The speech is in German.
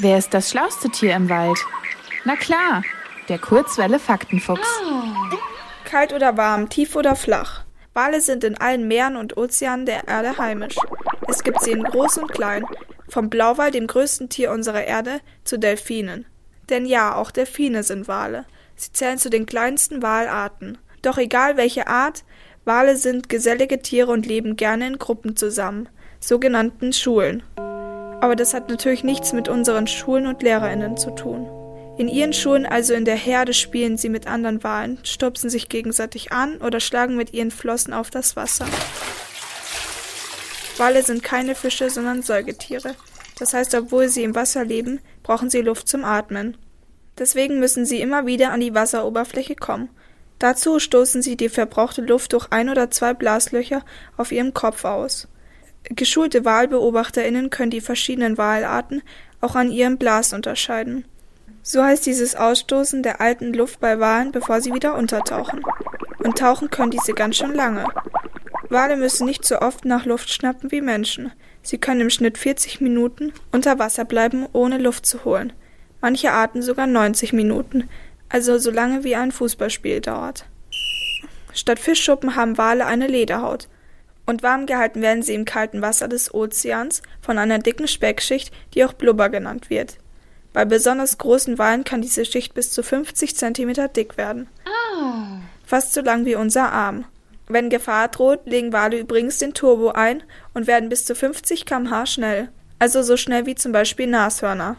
Wer ist das schlauste Tier im Wald? Na klar, der Kurzwelle Faktenfuchs. Kalt oder warm, tief oder flach. Wale sind in allen Meeren und Ozeanen der Erde heimisch. Es gibt sie in groß und klein, vom Blauwal, dem größten Tier unserer Erde, zu Delfinen. Denn ja, auch Delfine sind Wale. Sie zählen zu den kleinsten Walarten. Doch egal welche Art, Wale sind gesellige Tiere und leben gerne in Gruppen zusammen, sogenannten Schulen. Aber das hat natürlich nichts mit unseren Schulen und Lehrerinnen zu tun. In ihren Schulen, also in der Herde, spielen sie mit anderen Walen, stupsen sich gegenseitig an oder schlagen mit ihren Flossen auf das Wasser. Wale sind keine Fische, sondern Säugetiere. Das heißt, obwohl sie im Wasser leben, brauchen sie Luft zum Atmen. Deswegen müssen sie immer wieder an die Wasseroberfläche kommen. Dazu stoßen sie die verbrauchte Luft durch ein oder zwei Blaslöcher auf ihrem Kopf aus. Geschulte Walbeobachterinnen können die verschiedenen Walarten auch an ihrem Blas unterscheiden. So heißt dieses Ausstoßen der alten Luft bei Walen, bevor sie wieder untertauchen. Und tauchen können diese ganz schön lange. Wale müssen nicht so oft nach Luft schnappen wie Menschen. Sie können im Schnitt 40 Minuten unter Wasser bleiben, ohne Luft zu holen. Manche Arten sogar 90 Minuten, also so lange wie ein Fußballspiel dauert. Statt Fischschuppen haben Wale eine Lederhaut und warm gehalten werden sie im kalten Wasser des Ozeans von einer dicken Speckschicht, die auch Blubber genannt wird. Bei besonders großen Walen kann diese Schicht bis zu 50 cm dick werden. Oh. Fast so lang wie unser Arm. Wenn Gefahr droht, legen Wale übrigens den Turbo ein und werden bis zu 50 km/h schnell. Also so schnell wie zum Beispiel Nashörner.